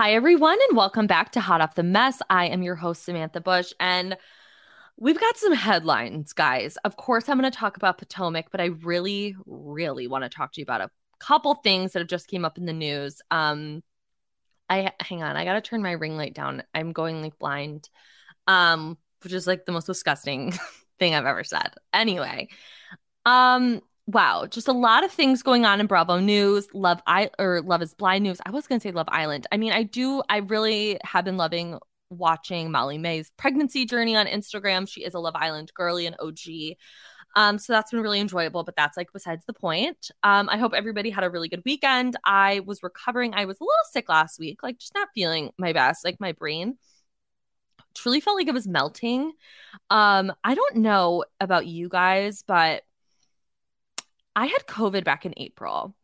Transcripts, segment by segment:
Hi, everyone, and welcome back to Hot Off the Mess. I am your host, Samantha Bush, and we've got some headlines, guys. Of course, I'm going to talk about Potomac, but I really, really want to talk to you about a couple things that have just came up in the news. Um, I hang on, I got to turn my ring light down. I'm going like blind, um, which is like the most disgusting thing I've ever said. Anyway, um, wow, just a lot of things going on in Bravo News, Love I or Love is Blind News. I was going to say Love Island. I mean, I do I really have been loving watching Molly-Mae's pregnancy journey on Instagram. She is a Love Island girly and OG. Um, so that's been really enjoyable, but that's like besides the point. Um, I hope everybody had a really good weekend. I was recovering. I was a little sick last week, like just not feeling my best, like my brain truly felt like it was melting. Um, I don't know about you guys, but I had COVID back in April.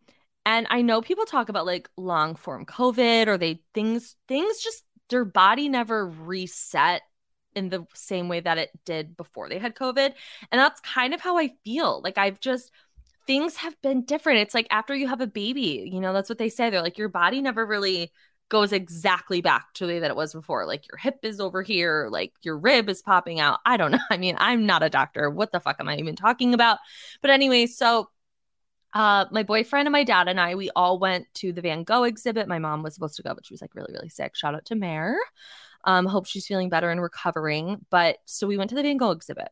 And I know people talk about like long form COVID or they things things just their body never reset in the same way that it did before they had COVID. And that's kind of how I feel. Like I've just things have been different. It's like after you have a baby, you know, that's what they say. They're like your body never really goes exactly back to the way that it was before. Like your hip is over here, like your rib is popping out. I don't know. I mean, I'm not a doctor. What the fuck am I even talking about? But anyway, so uh, my boyfriend and my dad and I, we all went to the Van Gogh exhibit. My mom was supposed to go, but she was like really, really sick. Shout out to Mare. Um, hope she's feeling better and recovering. But so we went to the Van Gogh exhibit.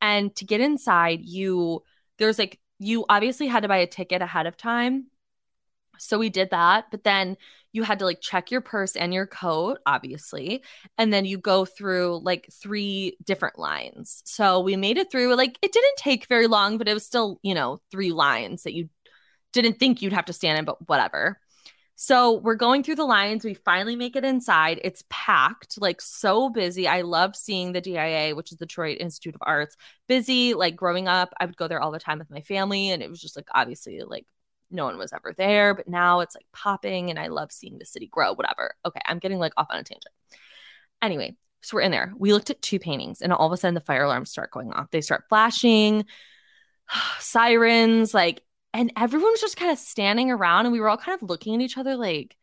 And to get inside, you, there's like, you obviously had to buy a ticket ahead of time. So we did that. But then you had to like check your purse and your coat, obviously. And then you go through like three different lines. So we made it through. Like it didn't take very long, but it was still, you know, three lines that you didn't think you'd have to stand in, but whatever. So we're going through the lines. We finally make it inside. It's packed, like so busy. I love seeing the DIA, which is the Detroit Institute of Arts, busy. Like growing up, I would go there all the time with my family, and it was just like obviously like no one was ever there, but now it's like popping and I love seeing the city grow, whatever. Okay, I'm getting like off on a tangent. Anyway, so we're in there. We looked at two paintings and all of a sudden the fire alarms start going off. They start flashing, sirens, like, and everyone was just kind of standing around and we were all kind of looking at each other like,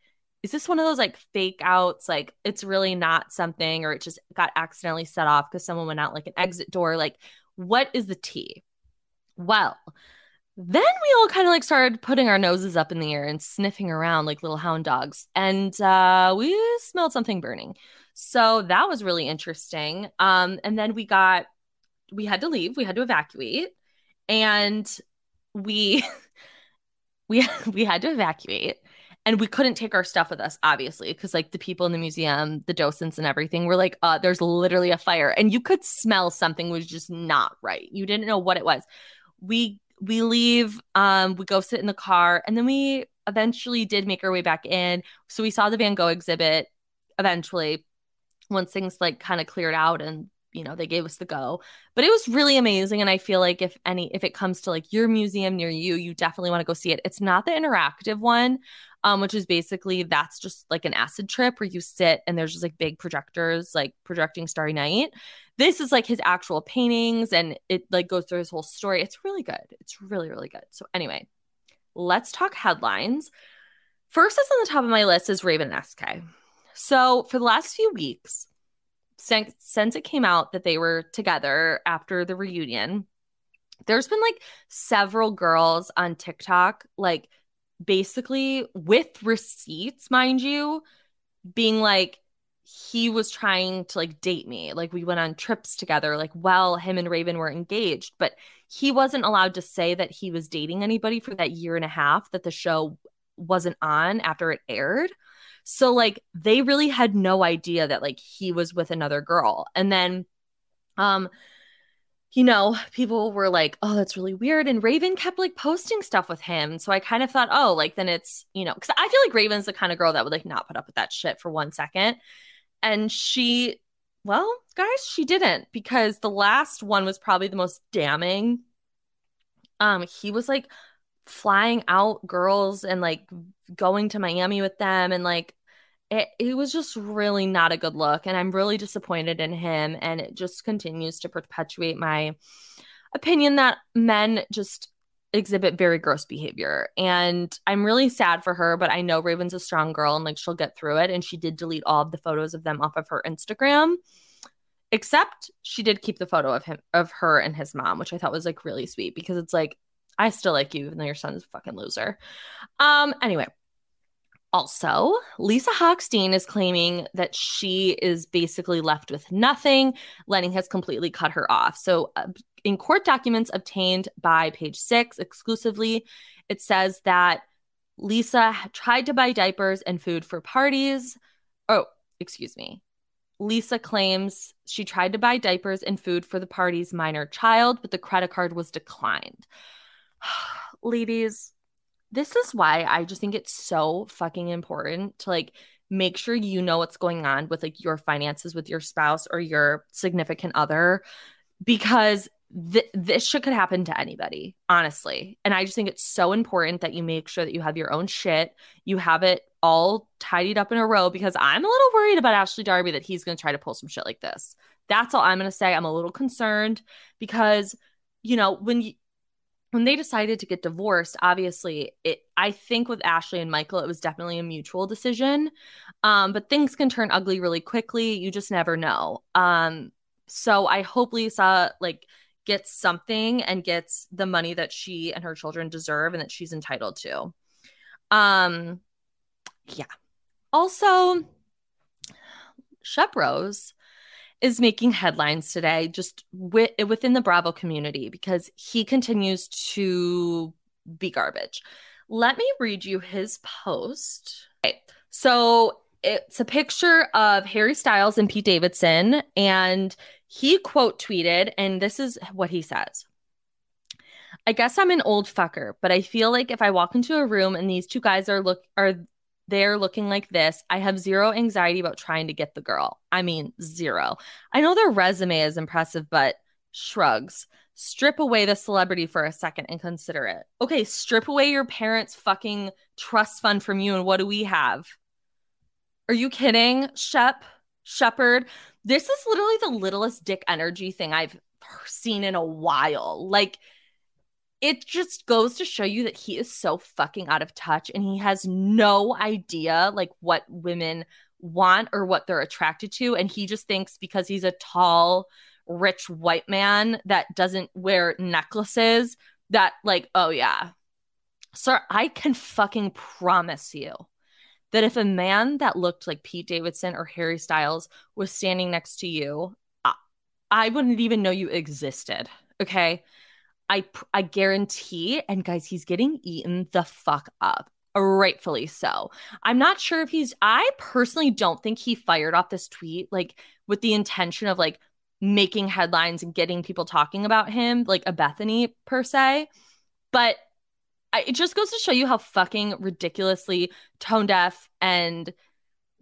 is this one of those like fake outs? Like it's really not something, or it just got accidentally set off because someone went out like an exit door. Like, what is the tea? Well, then we all kind of like started putting our noses up in the air and sniffing around like little hound dogs. And uh, we smelled something burning. So that was really interesting. Um, and then we got, we had to leave, we had to evacuate. And we, we, we had to evacuate and we couldn't take our stuff with us obviously because like the people in the museum the docents and everything were like uh there's literally a fire and you could smell something was just not right you didn't know what it was we we leave, um, we go sit in the car, and then we eventually did make our way back in. So we saw the Van Gogh exhibit eventually once things like kind of cleared out and you know, they gave us the go. But it was really amazing. And I feel like if any, if it comes to like your museum near you, you definitely want to go see it. It's not the interactive one, um, which is basically that's just like an acid trip where you sit and there's just like big projectors like projecting Starry Night. This is like his actual paintings and it like goes through his whole story. It's really good. It's really, really good. So, anyway, let's talk headlines. First, that's on the top of my list is Raven SK. So, for the last few weeks, since, since it came out that they were together after the reunion, there's been like several girls on TikTok, like basically with receipts, mind you, being like, he was trying to like date me. Like we went on trips together, like while him and Raven were engaged, but he wasn't allowed to say that he was dating anybody for that year and a half that the show wasn't on after it aired. So like they really had no idea that like he was with another girl. And then um you know, people were like, "Oh, that's really weird." And Raven kept like posting stuff with him. So I kind of thought, "Oh, like then it's, you know, cuz I feel like Raven's the kind of girl that would like not put up with that shit for 1 second. And she well, guys, she didn't because the last one was probably the most damning. Um he was like flying out girls and like going to Miami with them and like it, it was just really not a good look and i'm really disappointed in him and it just continues to perpetuate my opinion that men just exhibit very gross behavior and i'm really sad for her but i know raven's a strong girl and like she'll get through it and she did delete all of the photos of them off of her instagram except she did keep the photo of him of her and his mom which i thought was like really sweet because it's like I still like you, even though your son's a fucking loser. Um, anyway. Also, Lisa Hochstein is claiming that she is basically left with nothing. Lenny has completely cut her off. So, uh, in court documents obtained by page six exclusively, it says that Lisa tried to buy diapers and food for parties. Oh, excuse me. Lisa claims she tried to buy diapers and food for the party's minor child, but the credit card was declined. ladies, this is why I just think it's so fucking important to like make sure you know what's going on with like your finances with your spouse or your significant other because th- this shit could happen to anybody, honestly. And I just think it's so important that you make sure that you have your own shit, you have it all tidied up in a row because I'm a little worried about Ashley Darby that he's going to try to pull some shit like this. That's all I'm going to say. I'm a little concerned because you know, when you when they decided to get divorced, obviously, it I think with Ashley and Michael, it was definitely a mutual decision. Um, but things can turn ugly really quickly. You just never know. Um, so I hope Lisa like gets something and gets the money that she and her children deserve and that she's entitled to. Um, yeah. Also, Shep Rose is making headlines today just with, within the Bravo community because he continues to be garbage. Let me read you his post. Okay. So it's a picture of Harry Styles and Pete Davidson, and he quote tweeted, and this is what he says. I guess I'm an old fucker, but I feel like if I walk into a room and these two guys are look are they're looking like this. I have zero anxiety about trying to get the girl. I mean, zero. I know their resume is impressive, but shrugs. Strip away the celebrity for a second and consider it. Okay, strip away your parents' fucking trust fund from you, and what do we have? Are you kidding, Shep? Shepard? This is literally the littlest dick energy thing I've seen in a while. Like, it just goes to show you that he is so fucking out of touch and he has no idea like what women want or what they're attracted to. And he just thinks because he's a tall rich white man that doesn't wear necklaces that like oh yeah. Sir i can fucking promise you that if a man that looked like Pete Davidson or Harry Styles was standing next to you I, I wouldn't even know you existed okay I I guarantee and guys he's getting eaten the fuck up rightfully so. I'm not sure if he's I personally don't think he fired off this tweet like with the intention of like making headlines and getting people talking about him like a Bethany per se. But I, it just goes to show you how fucking ridiculously tone deaf and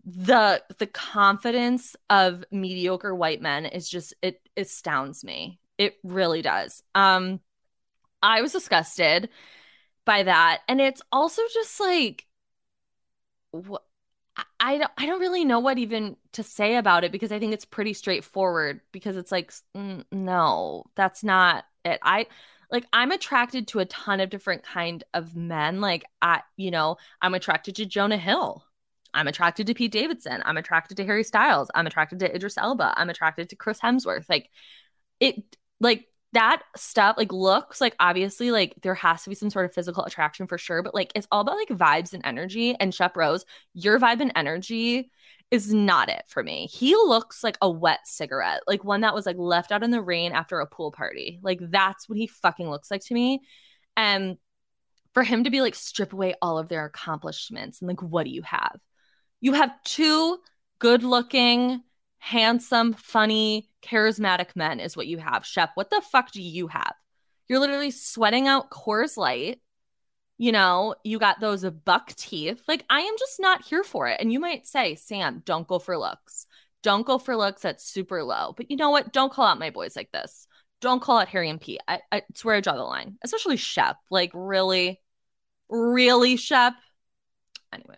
the the confidence of mediocre white men is just it astounds me. It really does. Um I was disgusted by that and it's also just like what I don't I don't really know what even to say about it because I think it's pretty straightforward because it's like no, that's not it. I like I'm attracted to a ton of different kind of men. Like I, you know, I'm attracted to Jonah Hill. I'm attracted to Pete Davidson. I'm attracted to Harry Styles. I'm attracted to Idris Elba. I'm attracted to Chris Hemsworth. Like it like that stuff like looks like obviously like there has to be some sort of physical attraction for sure, but like it's all about like vibes and energy. And Shep Rose, your vibe and energy is not it for me. He looks like a wet cigarette, like one that was like left out in the rain after a pool party. Like that's what he fucking looks like to me. And for him to be like strip away all of their accomplishments and like what do you have? You have two good looking, handsome, funny, charismatic men, is what you have. Shep, what the fuck do you have? You're literally sweating out Coors Light. You know, you got those buck teeth. Like, I am just not here for it. And you might say, Sam, don't go for looks. Don't go for looks that's super low. But you know what? Don't call out my boys like this. Don't call out Harry and Pete. I, I swear I draw the line, especially Shep. Like, really, really, Shep. Anyway,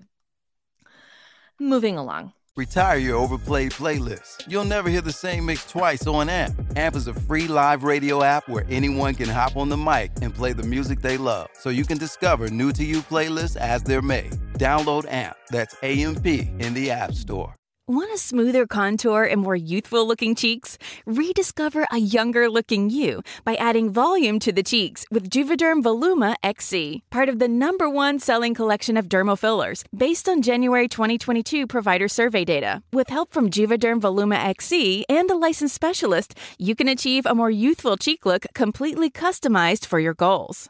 moving along. Retire your overplayed playlist. You'll never hear the same mix twice on AMP. AMP is a free live radio app where anyone can hop on the mic and play the music they love, so you can discover new to you playlists as they're made. Download AMP, that's AMP, in the App Store. Want a smoother contour and more youthful looking cheeks? Rediscover a younger looking you by adding volume to the cheeks with Juvederm Voluma XC, part of the number one selling collection of dermal fillers based on January 2022 provider survey data. With help from Juvederm Voluma XC and a licensed specialist, you can achieve a more youthful cheek look completely customized for your goals.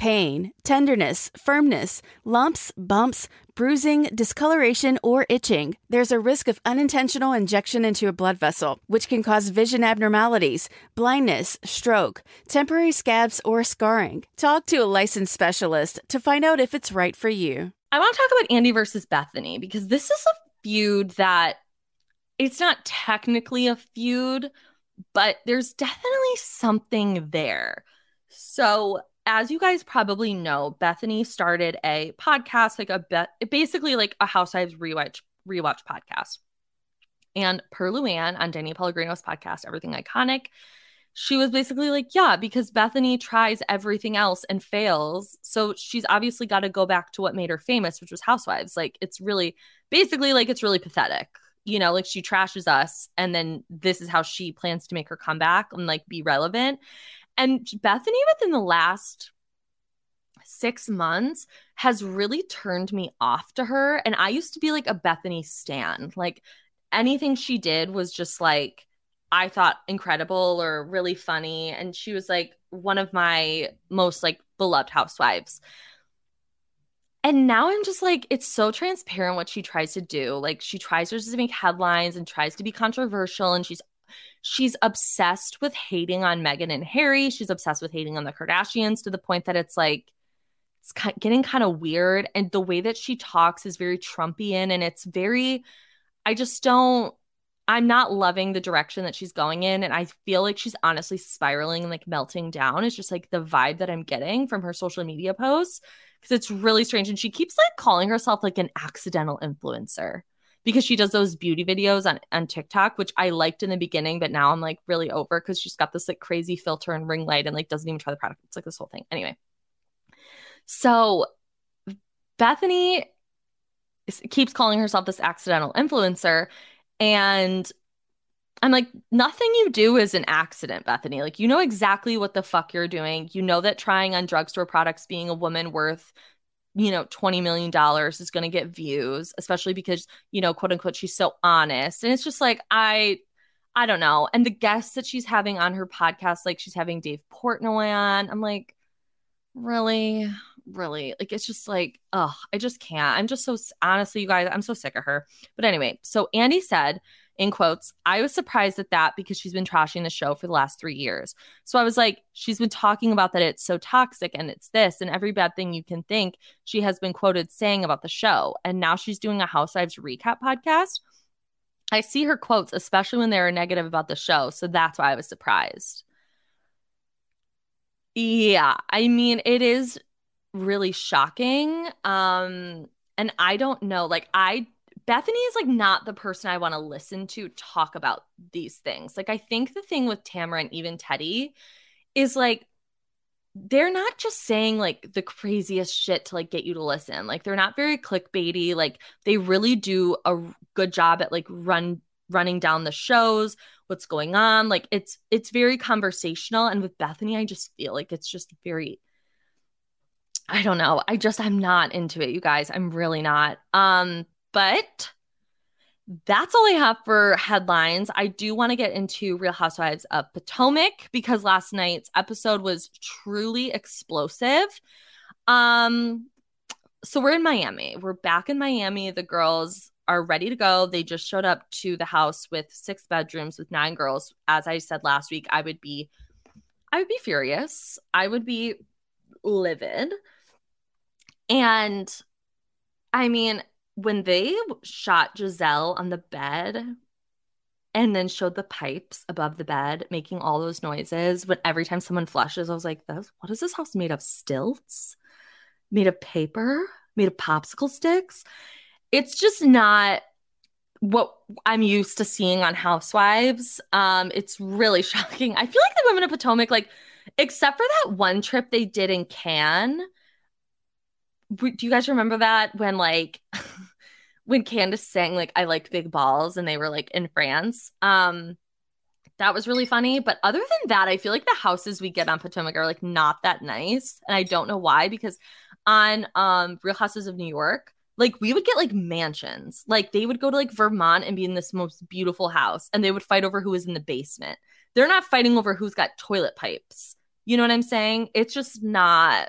pain, tenderness, firmness, lumps, bumps, bruising, discoloration, or itching. There's a risk of unintentional injection into a blood vessel, which can cause vision abnormalities, blindness, stroke, temporary scabs, or scarring. Talk to a licensed specialist to find out if it's right for you. I want to talk about Andy versus Bethany because this is a feud that it's not technically a feud, but there's definitely something there. So as you guys probably know, Bethany started a podcast, like a be- basically like a Housewives rewatch rewatch podcast. And per Luann on Danny Pellegrino's podcast, Everything Iconic, she was basically like, yeah, because Bethany tries everything else and fails. So she's obviously got to go back to what made her famous, which was Housewives. Like, it's really basically like it's really pathetic. You know, like she trashes us, and then this is how she plans to make her comeback and like be relevant. And Bethany, within the last six months, has really turned me off to her. And I used to be like a Bethany stan. Like anything she did was just like, I thought incredible or really funny. And she was like one of my most like beloved housewives. And now I'm just like, it's so transparent what she tries to do. Like she tries to make headlines and tries to be controversial. And she's she's obsessed with hating on Meghan and Harry. She's obsessed with hating on the Kardashians to the point that it's like it's getting kind of weird. And the way that she talks is very Trumpian, and it's very. I just don't. I'm not loving the direction that she's going in. And I feel like she's honestly spiraling and like melting down. It's just like the vibe that I'm getting from her social media posts because it's really strange. And she keeps like calling herself like an accidental influencer because she does those beauty videos on, on TikTok, which I liked in the beginning, but now I'm like really over because she's got this like crazy filter and ring light and like doesn't even try the product. It's like this whole thing. Anyway. So Bethany keeps calling herself this accidental influencer. And I'm like, nothing you do is an accident, Bethany. Like, you know exactly what the fuck you're doing. You know that trying on drugstore products, being a woman worth you know, $20 million is going to get views, especially because, you know, quote unquote, she's so honest. And it's just like, I, I don't know. And the guests that she's having on her podcast, like she's having Dave Portnoy on, I'm like, really? really. Like it's just like, oh, I just can't. I'm just so honestly, you guys, I'm so sick of her. But anyway, so Andy said in quotes, I was surprised at that because she's been trashing the show for the last three years. So I was like, she's been talking about that it's so toxic and it's this and every bad thing you can think she has been quoted saying about the show. And now she's doing a Housewives recap podcast. I see her quotes, especially when they are negative about the show. So that's why I was surprised. Yeah, I mean, it is really shocking. Um, and I don't know, like, I Bethany is like not the person I want to listen to talk about these things. Like, I think the thing with Tamara and even Teddi is like, they're not just saying like the craziest shit to like get you to listen. Like, they're not very clickbaity. Like, they really do a good job at like run running down the shows, what's going on. Like, it's it's very conversational. And with Bethany, I just feel like it's just very I don't know. I just I'm not into it, you guys. I'm really not. Um, but that's all I have for headlines. I do want to get into Real Housewives of Potomac because last night's episode was truly explosive. Um, so we're in Miami. We're back in Miami. The girls are ready to go. They just showed up to the house with six bedrooms with nine girls. As I said last week, I would be I would be furious. I would be livid. And I mean, when they shot Gizelle on the bed and then showed the pipes above the bed making all those noises, when every time someone flushes, I was like, what is this house made of? Stilts? Made of paper? Made of popsicle sticks? It's just not what I'm used to seeing on Housewives. Um, it's really shocking. I feel like the women of Potomac, like, except for that one trip they did in Cannes, do you guys remember that when like when Candiace sang like I like big balls and they were like in France? Um that was really funny. But other than that, I feel like the houses we get on Potomac are like not that nice. And I don't know why, because on um Real Houses of New York, like we would get like mansions. Like they would go to like Vermont and be in this most beautiful house and they would fight over who was in the basement. They're not fighting over who's got toilet pipes. You know what I'm saying? It's just not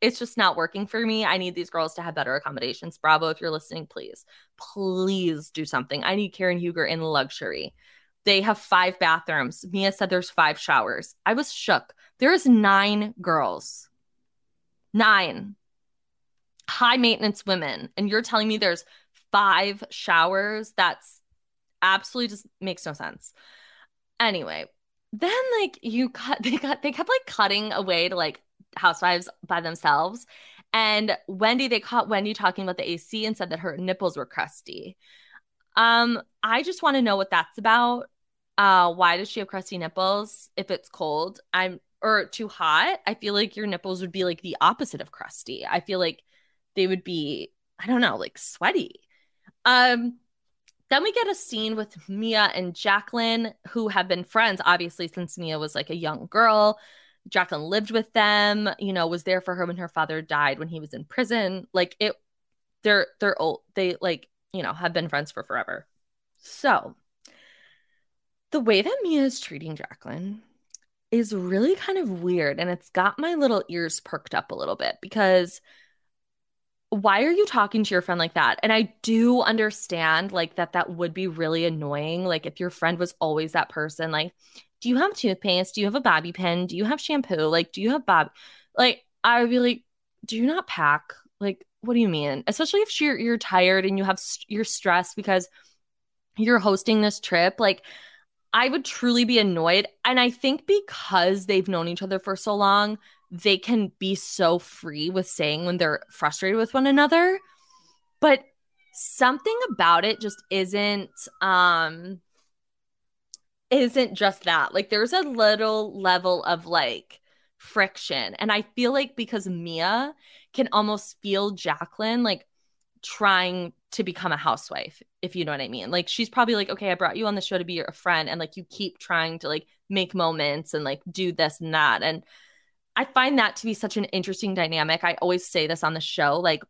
it's just not working for me. I need these girls to have better accommodations. Bravo, if you're listening, please, please do something. I need Karen Huger in luxury. They have five bathrooms. Mia said there's five showers. I was shook. There's nine girls, nine high maintenance women, and you're telling me there's five showers? That's absolutely just makes no sense. Anyway, then like you cut, they got, they kept like cutting away to like housewives by themselves. And Wendy, they caught Wendy talking about the AC and said that her nipples were crusty. Um, I just want to know what that's about. Uh, why does she have crusty nipples if it's cold? I'm or too hot. I feel like your nipples would be like the opposite of crusty. I feel like they would be, I don't know, like sweaty. Um, then we get a scene with Mia and Jacqueline, who have been friends, obviously, since Mia was like a young girl. Jacqueline lived with them, you know, was there for her when her father died when he was in prison. Like it they're they're old. They like, you know, have been friends for forever. So the way that Mia is treating Jacqueline is really kind of weird and it's got my little ears perked up a little bit because why are you talking to your friend like that? And I do understand like that that would be really annoying like if your friend was always that person like do you have toothpaste? Do you have a bobby pin? Do you have shampoo? Like, do you have bob? Like, I would be like, do you not pack? Like, what do you mean? Especially if you're you're tired and you have you're stressed because you're hosting this trip. Like, I would truly be annoyed. And I think because they've known each other for so long, they can be so free with saying when they're frustrated with one another. But something about it just isn't um isn't just that. Like there's a little level of like friction. And I feel like because Mia can almost feel Jacqueline like trying to become a housewife, if you know what I mean. Like she's probably like, okay, I brought you on the show to be your friend, and like you keep trying to like make moments and like do this and that. And I find that to be such an interesting dynamic. I always say this on the show. Like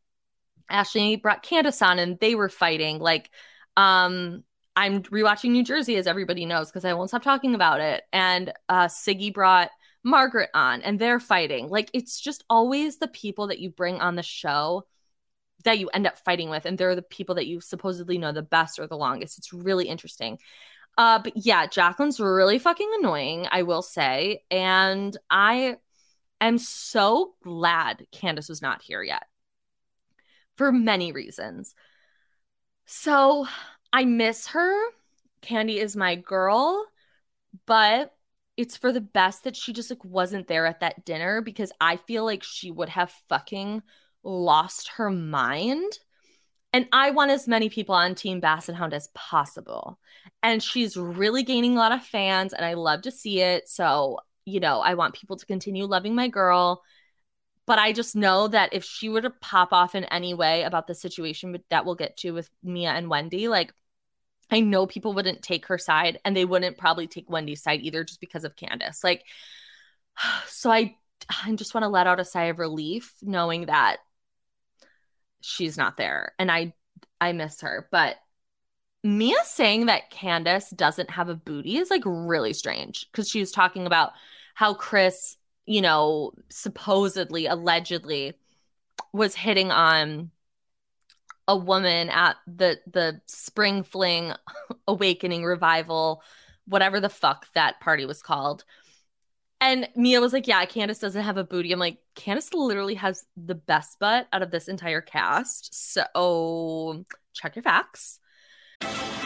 Ashley brought Candiace on and they were fighting. Like um I'm rewatching New Jersey, as everybody knows, because I won't stop talking about it. And uh, Siggy brought Margaret on and they're fighting. Like it's just always the people that you bring on the show that you end up fighting with and they're the people that you supposedly know the best or the longest. It's really interesting. Uh but yeah, Jacqueline's really fucking annoying, I will say, and I am so glad Candiace was not here yet. For many reasons. So, I miss her. Candy is my girl, but it's for the best that she just like wasn't there at that dinner because I feel like she would have fucking lost her mind. And I want as many people on Team Basset Hound as possible. And she's really gaining a lot of fans, and I love to see it. So, you know, I want people to continue loving my girl. But I just know that if she were to pop off in any way about the situation that we'll get to with Mia and Wendy, like I know people wouldn't take her side and they wouldn't probably take Wendy's side either just because of Candiace. Like, so I, I just want to let out a sigh of relief knowing that she's not there and I, I miss her. But Mia saying that Candiace doesn't have a booty is like really strange because she was talking about how Chris, you know, supposedly, allegedly was hitting on a woman at the the spring fling awakening revival whatever the fuck that party was called. And mia was like yeah candiace doesn't have a booty. I'm like candiace literally has the best butt out of this entire cast so check your facts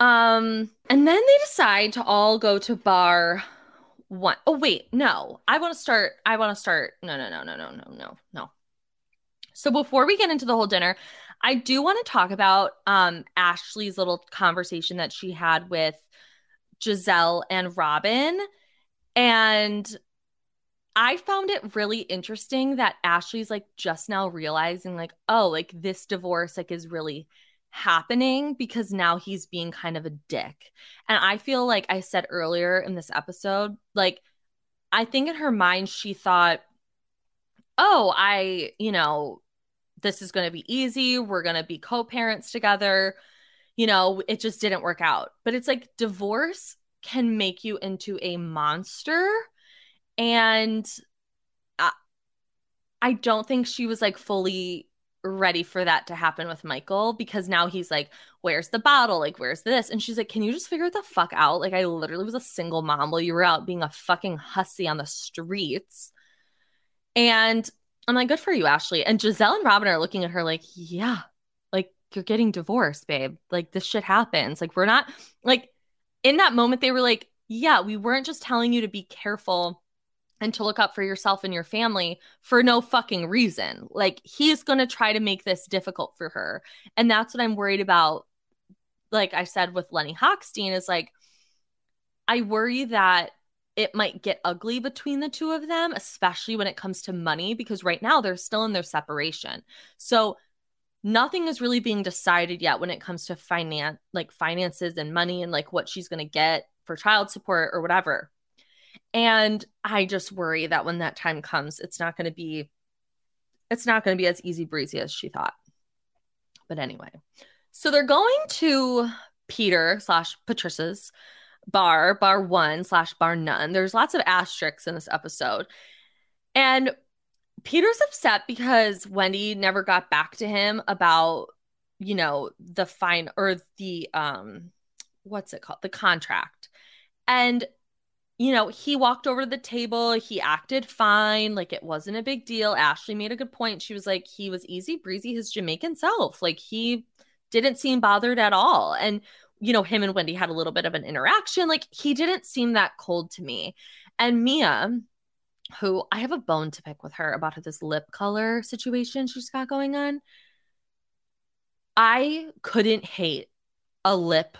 Um, and then they decide to all go to bar one. Oh, wait, no. I want to start. I want to start. No, no, no, no, no, no, no, no. So before we get into the whole dinner, I do want to talk about um Ashley's little conversation that she had with Gizelle and Robin. And I found it really interesting that Ashley's like just now realizing, like, oh, like this divorce like is really happening because now he's being kind of a dick. And I feel like I said earlier in this episode, like, I think in her mind, she thought, oh, I, you know, this is going to be easy. We're going to be co parents together. You know, it just didn't work out. But it's like divorce can make you into a monster. And I, I don't think she was like fully ready for that to happen with Michael because now he's like, Where's the bottle? Like, where's this? And she's like, Can you just figure the fuck out? Like, I literally was a single mom while you were out being a fucking hussy on the streets. And I'm like, Good for you, Ashley. And Gizelle and Robin are looking at her like, Yeah, like, you're getting divorced, babe. Like, this shit happens. Like, we're not, like, in that moment, they were like, Yeah, we weren't just telling you to be careful and to look out for yourself and your family for no fucking reason. Like he's going to try to make this difficult for her. And that's what I'm worried about. Like I said with Lenny Hochstein is like I worry that it might get ugly between the two of them, especially when it comes to money because right now they're still in their separation. So nothing is really being decided yet when it comes to finance like finances and money and like what she's going to get for child support or whatever. And I just worry that when that time comes, it's not going to be it's not going to be as easy breezy as she thought. But anyway, so they're going to Peter slash Patricia's bar, bar one slash bar none. There's lots of asterisks in this episode. And Peter's upset because Wendy never got back to him about, you know, the fine or the um what's it called? The contract. And you know, he walked over to the table. He acted fine. Like it wasn't a big deal. Ashley made a good point. She was like, he was easy breezy, his Jamaican self. Like he didn't seem bothered at all. And, you know, him and Wendy had a little bit of an interaction. Like he didn't seem that cold to me. And Mia, who I have a bone to pick with her about this lip color situation she's got going on. I couldn't hate a lip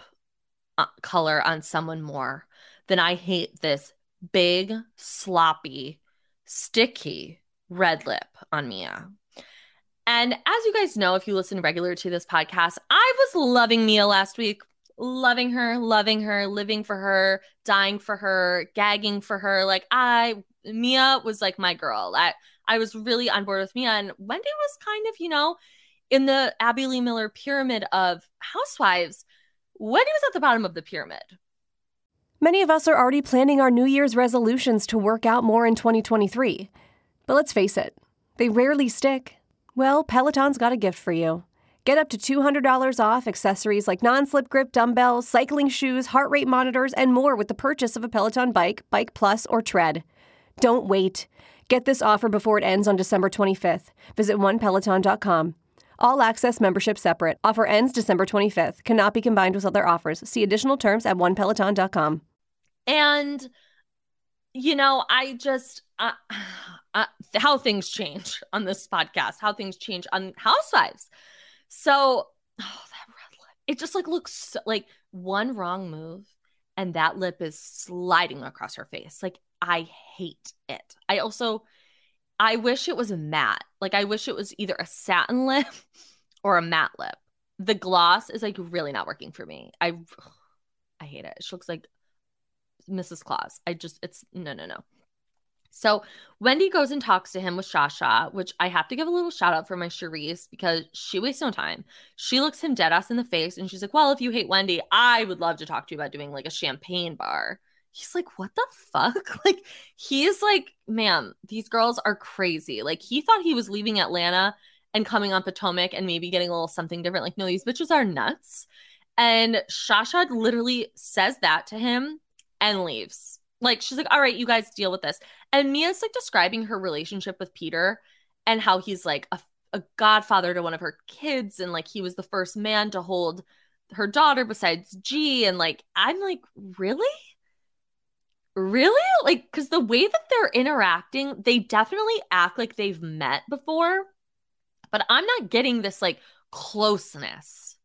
uh, color on someone more then I hate this big, sloppy sticky red lip on Mia. And as you guys know, if you listen regular to this podcast, I was loving Mia last week. Loving her, loving her, living for her, dying for her, gagging for her. Like I Mia was like my girl. I I was really on board with Mia. And Wendy was kind of, you know, in the Abby Lee Miller pyramid of housewives. Wendy was at the bottom of the pyramid. Many of us are already planning our New Year's resolutions to work out more in 2023. But let's face it, they rarely stick. Well, Peloton's got a gift for you. Get up to $200 off accessories like non slip grip dumbbells, cycling shoes, heart rate monitors, and more with the purchase of a Peloton bike, Bike Plus, or Tread. Don't wait. Get this offer before it ends on December 25th. Visit onepeloton.com. All access membership separate. Offer ends December 25th. Cannot be combined with other offers. See additional terms at onepeloton.com. And, you know, I just, uh, uh, how things change on this podcast, how things change on Housewives. So, oh, that red lip, it just like looks so, like one wrong move and that lip is sliding across her face. Like, I hate it. I also, I wish it was a matte. Like, I wish it was either a satin lip or a matte lip. The gloss is like really not working for me. I, I hate it. She looks like Mrs. Claus. I just, it's no, no, no. So Wendy goes and talks to him with Shasha, which I have to give a little shout out for my Charrisse because she wastes no time. She looks him dead ass in the face and she's like, Well, if you hate Wendy, I would love to talk to you about doing like a champagne bar. He's like, What the fuck? Like, he's like, Ma'am, these girls are crazy. Like, he thought he was leaving Atlanta and coming on Potomac and maybe getting a little something different. Like, no, these bitches are nuts. And Shasha literally says that to him and leaves. Like she's like, all right, you guys deal with this. And Mia's like describing her relationship with Peter and how he's like a, a godfather to one of her kids and like he was the first man to hold her daughter besides G. And like, I'm like, really? Really? Like, because the way that they're interacting, they definitely act like they've met before, but I'm not getting this like closeness.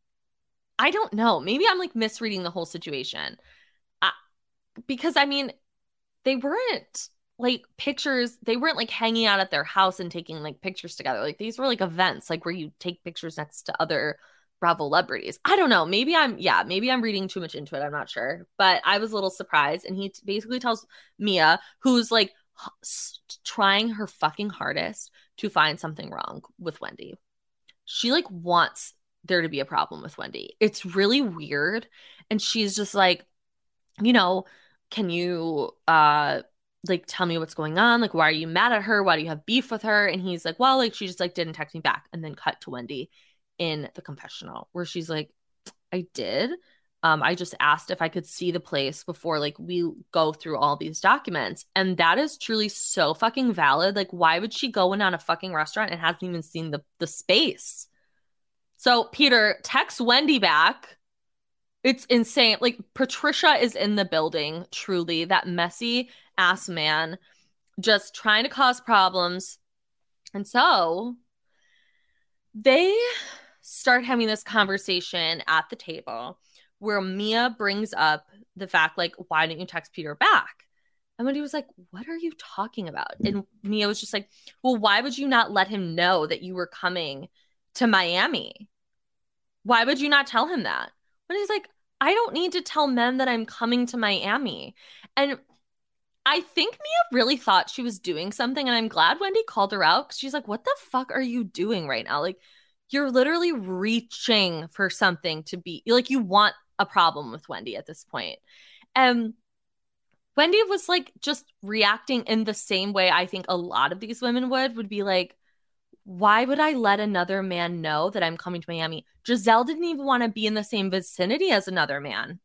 I don't know. Maybe I'm like misreading the whole situation. Because I mean, they weren't like pictures they weren't like hanging out at their house and taking like pictures together. Like these were like events like where you take pictures next to other bravo celebrities. I don't know. Maybe i'm yeah maybe i'm reading too much into it. I'm not sure. But i was a little surprised. And he t- basically tells mia who's like h- trying her fucking hardest to find something wrong with wendy. She like wants there to be a problem with wendy. It's really weird. And she's just like you know can you uh like tell me what's going on? Like why are you mad at her? Why do you have beef with her? And he's like well like she just like didn't text me back and then cut to wendy in the confessional where she's like i did. Um i just asked if i could see the place before like we go through all these documents. And that is truly so fucking valid. Like why would she go in on a fucking restaurant and hasn't even seen the the space? So peter texts wendy back it's insane. Like Patricia is in the building, truly, that messy ass man just trying to cause problems. And so they start having this conversation at the table where Mia brings up the fact, like, why didn't you text Peter back? And when he was like, What are you talking about? And Mia was just like, Well, why would you not let him know that you were coming to Miami? Why would you not tell him that? When he's like, I don't need to tell men that I'm coming to Miami. And I think Mia really thought she was doing something. And I'm glad Wendy called her out because she's like, what the fuck are you doing right now? Like, you're literally reaching for something to be like, you want a problem with Wendy at this point. And Wendy was like just reacting in the same way I think a lot of these women would, would be like, why would I let another man know that I'm coming to Miami? Gizelle didn't even want to be in the same vicinity as another man.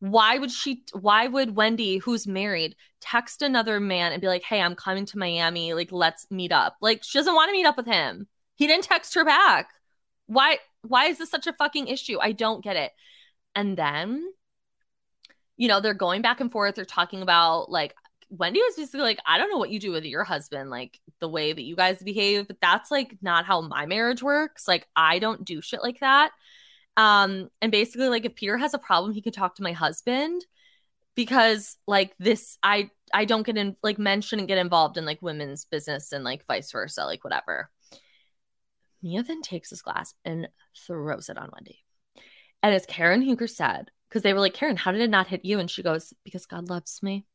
Why would she, why would Wendy, who's married, text another man and be like, hey, I'm coming to Miami. Like, let's meet up? Like, she doesn't want to meet up with him. He didn't text her back. Why, why is this such a fucking issue? I don't get it. And then, you know, they're going back and forth. They're talking about like, Wendy was basically like, I don't know what you do with your husband, like the way that you guys behave, but that's like not how my marriage works. Like, I don't do shit like that. Um, and basically, like, if Peter has a problem, he could talk to my husband. because like this I I don't get in like men shouldn't get involved in like women's business and like vice versa, like whatever. Mia then takes this glass and throws it on Wendy. And as Karen Huger said, because they were like, Karen, how did it not hit you? And she goes, Because God loves me.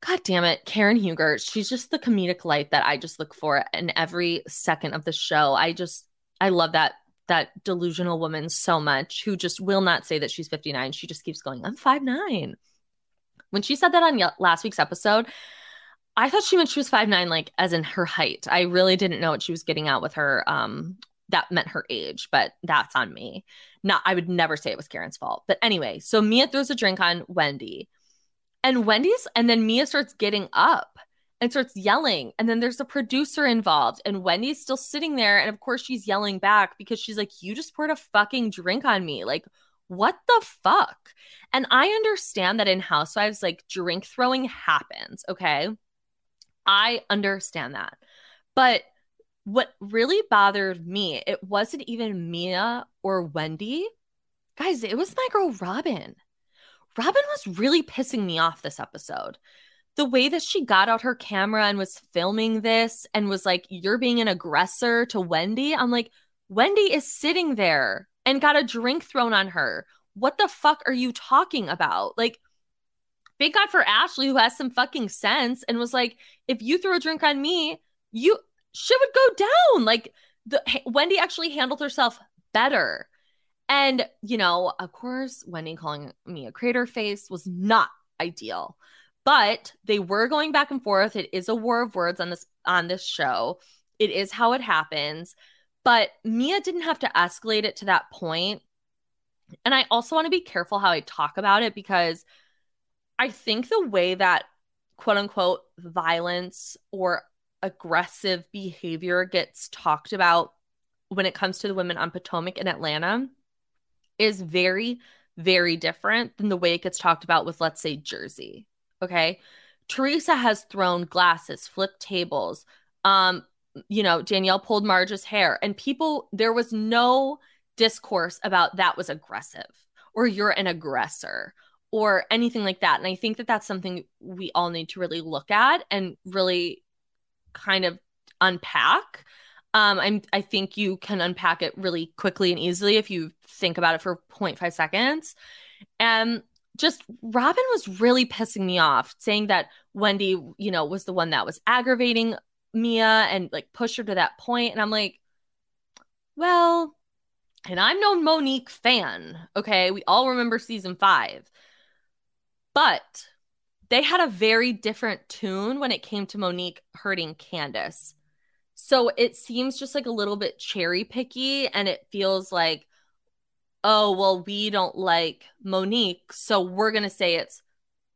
God damn it, Karen Huger. She's just the comedic light that I just look for in every second of the show. I just I love that that delusional woman so much who just will not say that she's 59. She just keeps going, I'm five nine. When she said that on last week's episode, I thought she meant she was five nine, like as in her height. I really didn't know what she was getting at with her. Um, that meant her age, but that's on me. Not, I would never say it was Karen's fault. But anyway, so Mia throws a drink on Wendy, and Wendy's, and then Mia starts getting up and starts yelling. And then there's a producer involved, and Wendy's still sitting there. And of course, she's yelling back because she's like, You just poured a fucking drink on me. Like, what the fuck? And I understand that in Housewives, like drink throwing happens. Okay. I understand that. But what really bothered me, it wasn't even Mia or Wendy. Guys, it was my girl Robyn. Robyn was really pissing me off this episode. The way that she got out her camera and was filming this and was like, You're being an aggressor to Wendy. I'm like, Wendy is sitting there and got a drink thrown on her. What the fuck are you talking about? Like, thank God for Ashley, who has some fucking sense and was like, if you throw a drink on me, you shit would go down. Like, the Wendy actually handled herself better. And, you know, of course, Wendy calling me a crater face was not ideal. But they were going back and forth. It is a war of words on this on this show. It is how it happens. But Mia didn't have to escalate it to that point. And I also want to be careful how I talk about it because I think the way that quote unquote violence or aggressive behavior gets talked about when it comes to the women on Potomac in Atlanta is very, very different than the way it gets talked about with, let's say, Jersey. Okay. Teresa has thrown glasses, flipped tables, um, you know, Danielle pulled Marge's hair, and people, there was no discourse about that was aggressive or you're an aggressor or anything like that. And I think that that's something we all need to really look at and really kind of unpack. Um, I'm, I think you can unpack it really quickly and easily if you think about it for 0.5 seconds. And just Robyn was really pissing me off, saying that Wendy, you know, was the one that was aggravating Mia and like push her to that point. And I'm like, well, and I'm no Monique fan. Okay. We all remember season five. But they had a very different tune when it came to Monique hurting Candiace. So it seems just like a little bit cherry picky and it feels like, oh, well, we don't like Monique. So we're going to say it's,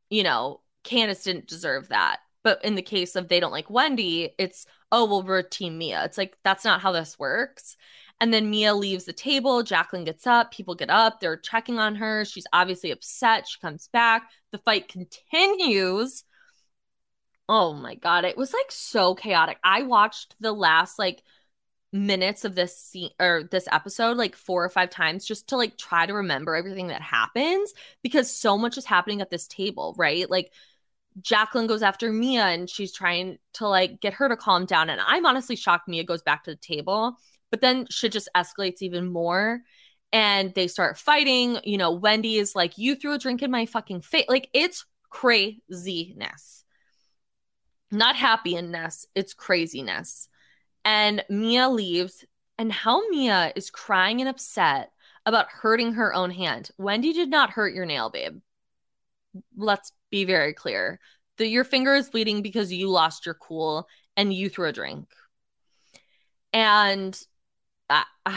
you know, Candiace didn't deserve that. But in the case of they don't like Wendy, it's, oh, well, we're Team Mia. It's like, that's not how this works. And then Mia leaves the table. Jacqueline gets up. People get up. They're checking on her. She's obviously upset. She comes back. The fight continues. Oh my God. It was like so chaotic. I watched the last like minutes of this scene or this episode like four or five times just to like try to remember everything that happens because so much is happening at this table, right? Like, Jacqueline goes after Mia and she's trying to like get her to calm down. And I'm honestly shocked Mia goes back to the table, but then shit just escalates even more. And they start fighting. You know, Wendy is like, You threw a drink in my fucking face. Like, it's craziness. Not happiness, it's craziness. And Mia leaves. And how Mia is crying and upset about hurting her own hand. Wendy did not hurt your nail, babe. Let's be very clear that your finger is bleeding because you lost your cool and you threw a drink. And uh,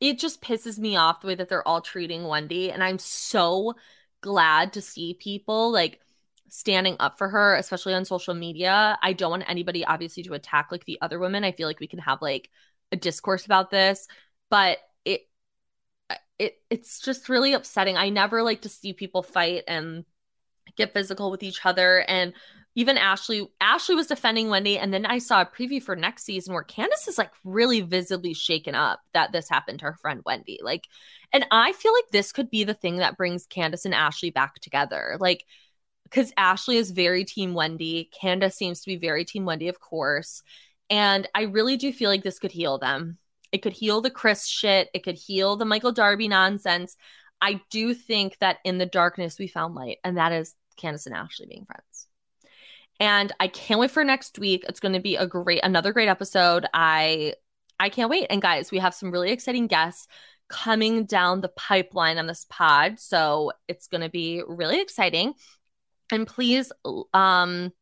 it just pisses me off the way that they're all treating Wendy. And I'm so glad to see people like standing up for her, especially on social media. I don't want anybody obviously to attack like the other women. I feel like we can have like a discourse about this, but it it it's just really upsetting. I never like to see people fight and get physical with each other. And even Ashley, Ashley was defending Wendy, and then I saw a preview for next season where Candiace is like really visibly shaken up that this happened to her friend Wendy. Like, and I feel like this could be the thing that brings Candiace and Ashley back together. Like, because Ashley is very team Wendy. Candiace seems to be very team Wendy, of course. And I really do feel like this could heal them. It could heal the Chris shit. It could heal the Michael Darby nonsense. I do think that in the darkness we found light, and that is Candiace and Ashley being friends. And I can't wait for next week. It's going to be a great, another great episode. I, I can't wait. And guys, we have some really exciting guests coming down the pipeline on this pod, so it's going to be really exciting. And please, um,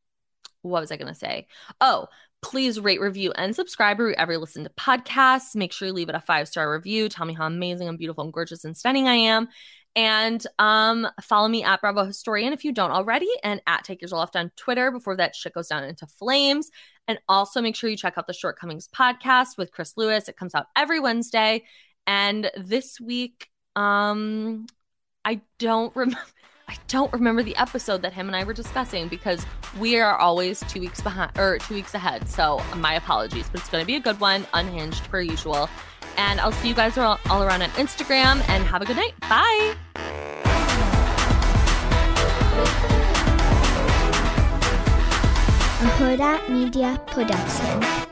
what was I going to say? Oh, please rate, review, and subscribe wherever you listen to podcasts. Make sure you leave it a five star review. Tell me how amazing and beautiful and gorgeous and stunning I am. And um, follow me at Bravo Historian if you don't already, and at Take Yours Left on Twitter before that shit goes down into flames. And also make sure you check out the Shortcomings podcast with Chris Lewis. It comes out every Wednesday. And this week, um, I don't remember. I don't remember the episode that him and I were discussing because we are always two weeks behind or two weeks ahead. So my apologies, but it's going to be a good one, unhinged per usual. And I'll see you guys all, all around on Instagram and have a good night. Bye. Huda Media Production.